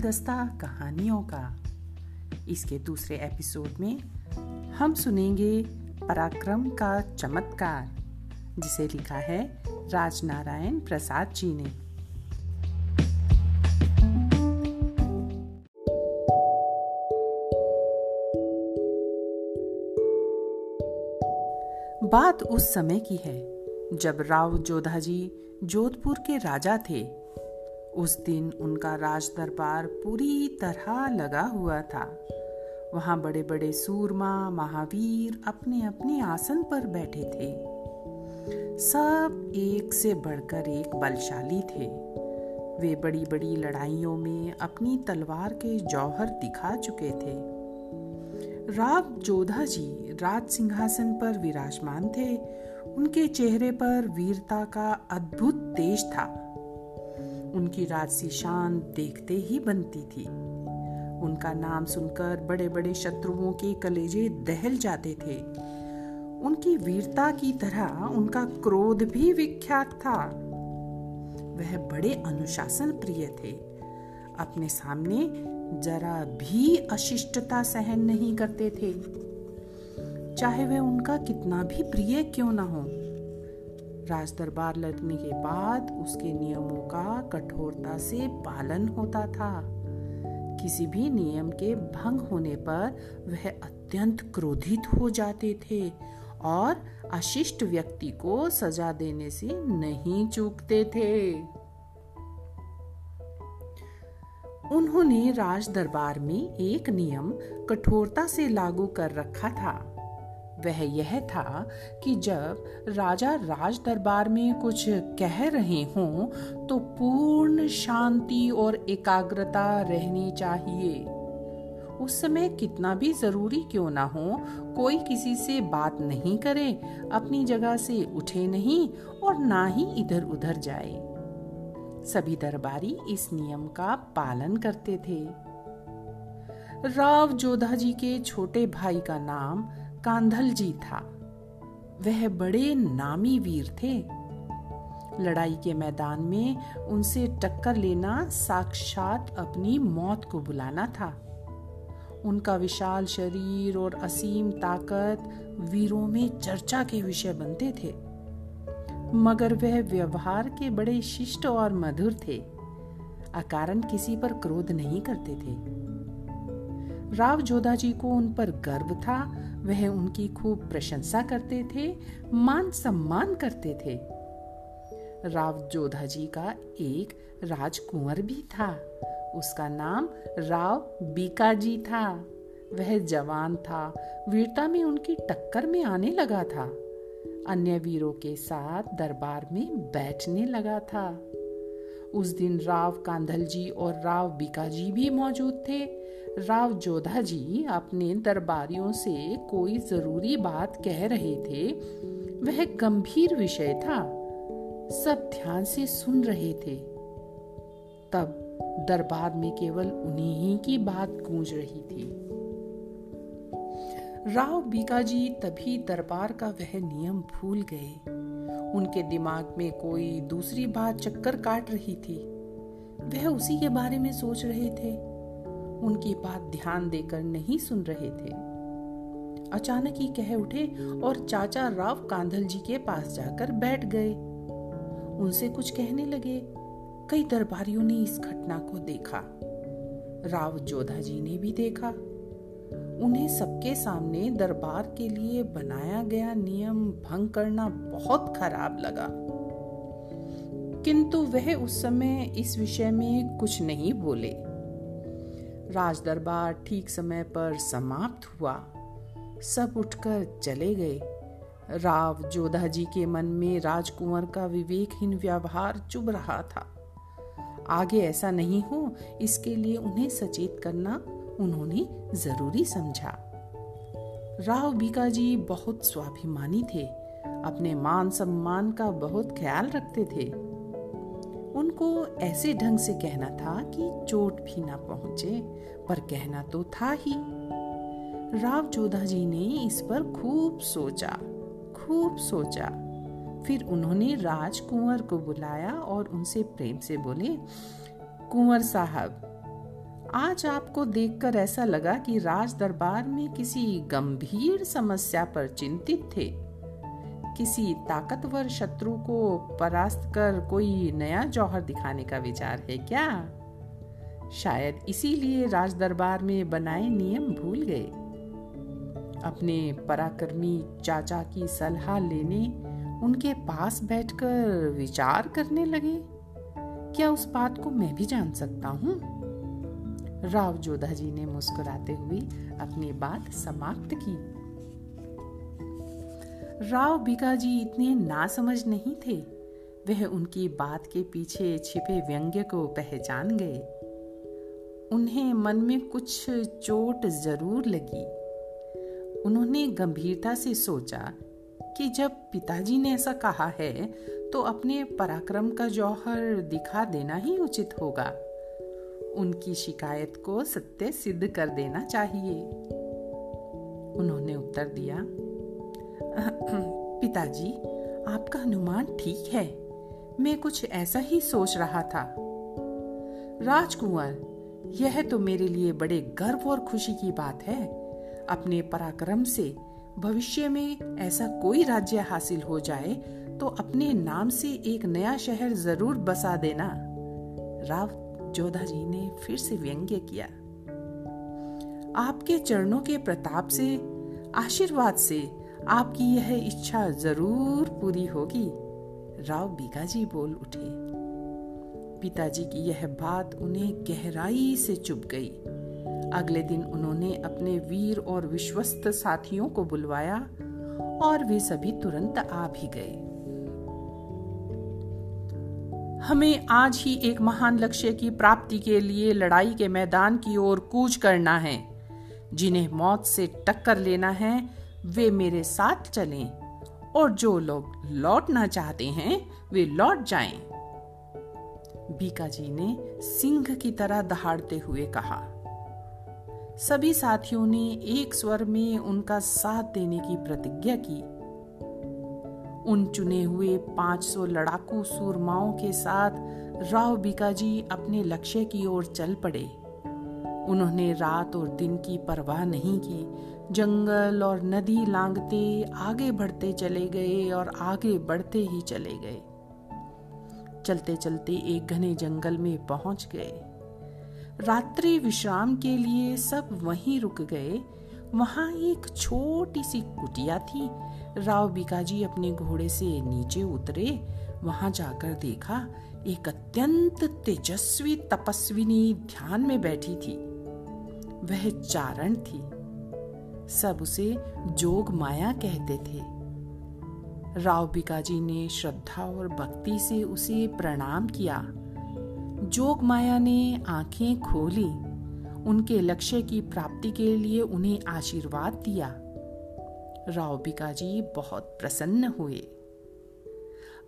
गुलदस्ता, कहानियों का। इसके दूसरे एपिसोड में हम सुनेंगे पराक्रम का चमत्कार, जिसे लिखा है राजनारायण प्रसाद जी ने। बात उस समय की है, जब राव जोधाजी जोधपुर के राजा थे। उस दिन उनका राज दरबार पूरी तरह लगा हुआ था। वहाँ बड़े बड़े सूरमा, महावीर अपने अपने आसन पर बैठे थे। सब एक से बढ़कर एक बलशाली थे। वे बड़ी बड़ी लड़ाइयों में अपनी तलवार के जौहर दिखा चुके थे। राव जोधा जी राज सिंहासन पर विराजमान थे। उनके चेहरे पर वीरता का अद्भुत तेज था। उनकी राजसी शान देखते ही बनती थी। उनका नाम सुनकर बड़े बड़े शत्रुओं के कलेजे दहल जाते थे। उनकी वीरता की तरह उनका क्रोध भी विख्यात था। वह बड़े अनुशासन प्रिय थे। अपने सामने जरा भी अशिष्टता सहन नहीं करते थे। चाहे वह उनका कितना भी प्रिय क्यों ना हो। राज दरबार लगने के बाद उसके नियमों का कठोरता से पालन होता था। किसी भी नियम के भंग होने पर वह अत्यंत क्रोधित हो जाते थे और अशिष्ट व्यक्ति को सजा देने से नहीं चूकते थे। उन्होंने राज दरबार में एक नियम कठोरता से लागू कर रखा था। वह यह था कि जब राजा राज दरबार में कुछ कह रहे हों तो पूर्ण शांति और एकाग्रता रहनी चाहिए। उस समय कितना भी ज़रूरी क्यों ना हो, कोई किसी से बात नहीं करे, अपनी जगह से उठे नहीं और ना ही इधर उधर जाए। सभी दरबारी इस नियम का पालन करते थे। राव जोधा जी के छोटे भाई का नाम कांधल जी था। वह बड़े नामी वीर थे। लड़ाई के मैदान में उनसे टक्कर लेना साक्षात अपनी मौत को बुलाना था। उनका विशाल शरीर और असीम ताकत वीरों में चर्चा के विषय बनते थे। मगर वह व्यवहार के बड़े शिष्ट और मधुर थे। अकारण किसी पर क्रोध नहीं करते थे। राव जोधा जी को उन पर गर्व था वह उनकी खूब प्रशंसा करते थे, मान सम्मान करते थे। राव जोधा जी का एक राजकुंवर भी था। उसका नाम राव बीका जी था। वह जवान था, वीरता में उनकी टक्कर में आने लगा था। अन्य वीरों के साथ दरबार में बैठने लगा था। उस दिन राव कांधल जी और राव बीका जी भी मौजूद थे। राव जोधा जी अपने दरबारियों से कोई ज़रूरी बात कह रहे थे, वह गंभीर विषय था। सब ध्यान से सुन रहे थे। तब दरबार में केवल उन्हीं की बात गूंज रही थी। राव बीकाजी तभी दरबार का वह नियम भूल गए। उनके दिमाग में कोई दूसरी बात चक्कर काट रही थी। वह उसी के बारे में सोच रहे थे। उनकी बात ध्यान देकर नहीं सुन रहे थे। अचानक ही कह उठे और चाचा राव कांधल जी के पास जाकर बैठ गए। उनसे कुछ कहने लगे। कई दरबारियों ने इस घटना को देखा। राव जोधा जी ने भी देखा। उन्हें सबके सामने दरबार के लिए बनाया गया नियम भंग करना बहुत खराब लगा। किंतु वह उस समय इस विषय में कुछ नहीं बोले। राज दरबार ठीक समय पर समाप्त हुआ। सब उठकर चले गए। राव जोधा जी के मन में राजकुंवर का विवेकहीन व्यवहार चुभ रहा था। आगे ऐसा नहीं हो, इसके लिए उन्हें सचेत करना उन्होंने ज़रूरी समझा। राव बीका जी बहुत स्वाभिमानी थे। अपने मान सम्मान का बहुत ख्याल रखते थे। उनको ऐसे ढंग से कहना था कि चोट भी ना पहुँचे, पर कहना तो था ही। राव जोधा जी ने इस पर खूब सोचा खूब सोचा। फिर उन्होंने राजकुंवर को बुलाया और उनसे प्रेम से बोले, कुंवर साहब, आज आपको देखकर ऐसा लगा कि राज दरबार में किसी गंभीर समस्या पर चिंतित थे। किसी ताकतवर शत्रु को परास्त कर कोई नया जौहर दिखाने का विचार है क्या? शायद इसीलिए राज दरबार में बनाए नियम भूल गए। अपने पराक्रमी चाचा की सलाह लेने उनके पास बैठकर विचार करने लगे। क्या उस बात को मैं भी जान सकता हूँ? राव जोधा जी ने मुस्कुराते हुए अपनी बात समाप्त की। राव बिकाजी इतने नासमझ नहीं थे। वह उनकी बात के पीछे छिपे व्यंग्य को पहचान गए। उन्हें मन में कुछ चोट ज़रूर लगी। उन्होंने गंभीरता से सोचा कि जब पिताजी ने ऐसा कहा है तो अपने पराक्रम का जौहर दिखा देना ही उचित होगा। उनकी शिकायत को सत्य सिद्ध कर देना चाहिए। उन्होंने उत्तर दिया पिताजी, आपका अनुमान ठीक है। मैं कुछ ऐसा ही सोच रहा था। राजकुमार यह तो मेरे लिए बड़े गर्व और खुशी की बात है। अपने पराक्रम से भविष्य में ऐसा कोई राज्य हासिल हो जाए तो अपने नाम से एक नया शहर ज़रूर बसा देना। राव जोधा जी ने फिर से व्यंग्य किया। आपके चरणों के प्रताप से, आशीर्वाद से आपकी यह इच्छा ज़रूर पूरी होगी। राव बीगाजी बोल उठे। पिताजी की यह बात उन्हें गहराई से चुप गई। अगले दिन उन्होंने अपने वीर और विश्वस्त साथियों को बुलवाया और वे सभी तुरंत आ भी गए। हमें आज ही एक महान लक्ष्य की प्राप्ति के लिए लड़ाई के मैदान की ओर कूच करना है, जिन्हें मौत से टक्कर लेना है वे मेरे साथ चलें और जो लोग लौटना चाहते हैं, वे लौट जाएँ। बीका जी ने सिंह की तरह दहाड़ते हुए कहा, सभी साथियों ने एक स्वर में उनका साथ देने की प्रतिज्ञा की उन चुने हुए 500 लड़ाकू सूरमाओं के साथ राव बीकाजी अपने लक्ष्य की ओर चल पड़े उन्होंने रात और दिन की परवाह नहीं की जंगल और नदी लांगते, आगे बढ़ते चले गए और आगे बढ़ते ही चले गए। चलते चलते एक घने जंगल में पहुँच गए। रात्रि विश्राम के लिए सब वहीं रुक गए। वहाँ एक छोटी सी कुटिया थी। राव बिकाजी अपने घोड़े से नीचे उतरे। वहाँ जाकर देखा, एक अत्यंत तेजस्वी तपस्विनी ध्यान में बैठी थी। वह चारण थी। सब उसे जोग माया कहते थे। राव बिकाजी ने श्रद्धा और भक्ति से उसे प्रणाम किया। जोग माया ने आँखें खोली। उनके लक्ष्य की प्राप्ति के लिए उन्हें आशीर्वाद दिया। राव बिकाजी बहुत प्रसन्न हुए।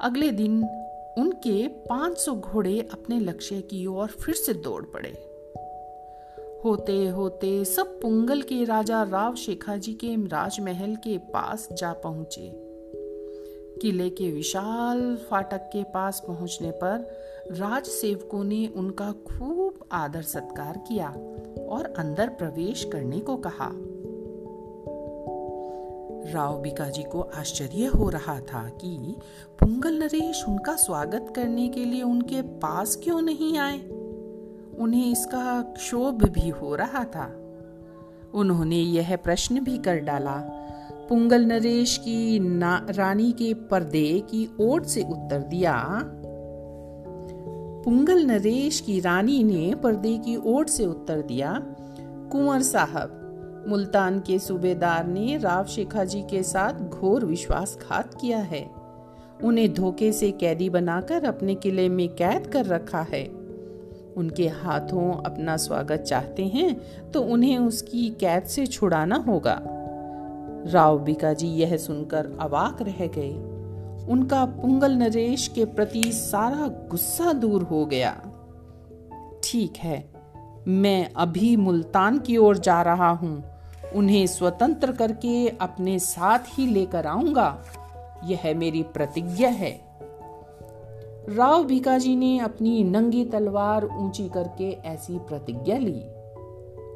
अगले दिन उनके 500 घोड़े अपने लक्ष्य की ओर फिर से दौड़ पड़े। होते होते सब पुंगल के राजा राव शेखाजी के राजमहल के पास जा पहुँचे। किले के विशाल फाटक के पास पहुँचने पर राज सेवकों ने उनका खूब आदर सत्कार किया और अंदर प्रवेश करने को कहा। राव बिकाजी को आश्चर्य हो रहा था कि पुंगल नरेश उनका स्वागत करने के लिए उनके पास क्यों नहीं आए? उन्हें इसका क्षोभ भी हो रहा था। उन्होंने यह प्रश्न भी कर डाला, पुंगल नरेश की रानी के पर्दे की ओट से उत्तर दिया, पुंगल नरेश की रानी ने पर्दे की ओट से उत्तर दिया, कुंवर साहब, मुल्तान के सूबेदार ने राव शेखा जी के साथ घोर विश्वासघात किया है। उन्हें धोखे से कैदी बनाकर अपने किले में कैद कर रखा है। उनके हाथों अपना स्वागत चाहते हैं तो उन्हें उसकी कैद से छुड़ाना होगा। राव बिकाजी यह सुनकर अवाक रह गए। उनका पुंगल नरेश के प्रति सारा गुस्सा दूर हो गया। ठीक है, मैं अभी मुल्तान की ओर जा रहा हूँ। उन्हें स्वतंत्र करके अपने साथ ही लेकर आऊँगा। यह मेरी प्रतिज्ञा है। राव बीकाजी ने अपनी नंगी तलवार ऊँची करके ऐसी प्रतिज्ञा ली।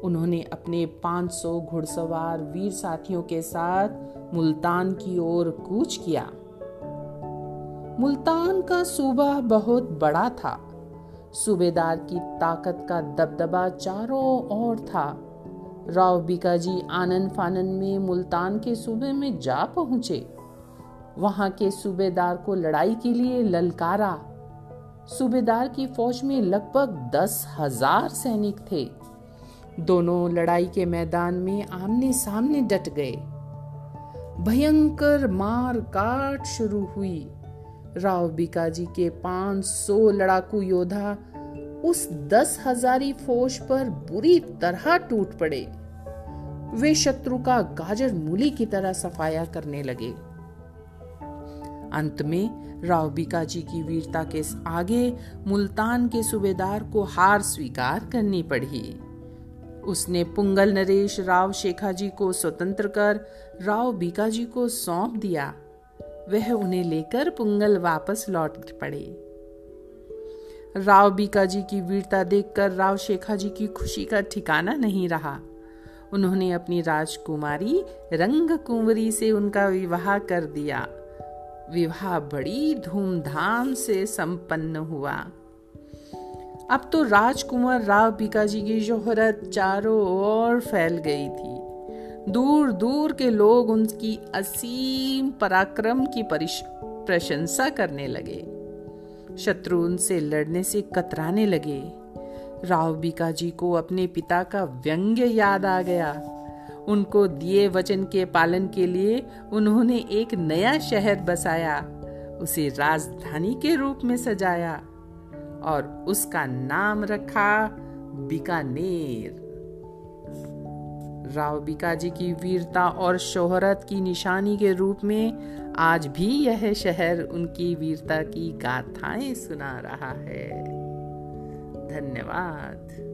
उन्होंने अपने 500 घुड़सवार वीर साथियों के साथ मुल्तान की ओर कूच किया। मुल्तान का सूबा बहुत बड़ा था। सूबेदार की ताकत का दबदबा चारों ओर था। राव बीकाजी आनंद फानन में मुल्तान के सूबे में जा पहुँचे। वहाँ के सूबेदार को लड़ाई के लिए ललकारा। सूबेदार की फौज में लगभग दस हज़ार सैनिक थे। दोनों लड़ाई के मैदान में आमने सामने डट गए। भयंकर मार काट शुरू हुई। राव बीकाजी के पाँच सौ लड़ाकू योद्धा उस दस हजारी फौज पर बुरी तरह टूट पड़े। वे शत्रु का गाजर मूली की तरह सफाया करने लगे। अंत में राव बीकाजी की वीरता के आगे मुल्तान के सूबेदार को हार स्वीकार करनी पड़ी। उसने पुंगल नरेश राव शेखाजी को स्वतंत्र कर राव बीकाजी को सौंप दिया। वह उन्हें लेकर पुंगल वापस लौट पड़े। राव बीकाजी की वीरता देखकर राव शेखाजी की खुशी का ठिकाना नहीं रहा। उन्होंने अपनी राजकुमारी रंग कुंवरी से उनका विवाह कर दिया। विवाह बड़ी धूमधाम से संपन्न हुआ। अब तो राजकुमार राव बीकाजी की शोहरत चारों ओर फैल गई थी। दूर दूर के लोग उनकी असीम पराक्रम की प्रशंसा करने लगे। शत्रु उनसे लड़ने से कतराने लगे। राव बीकाजी को अपने पिता का व्यंग्य याद आ गया। उनको दिए वचन के पालन के लिए उन्होंने एक नया शहर बसाया, उसे राजधानी के रूप में सजाया और उसका नाम रखा बीकानेर। राव बीकाजी की वीरता और शोहरत की निशानी के रूप में आज भी यह शहर उनकी वीरता की गाथाएँ सुना रहा है। धन्यवाद।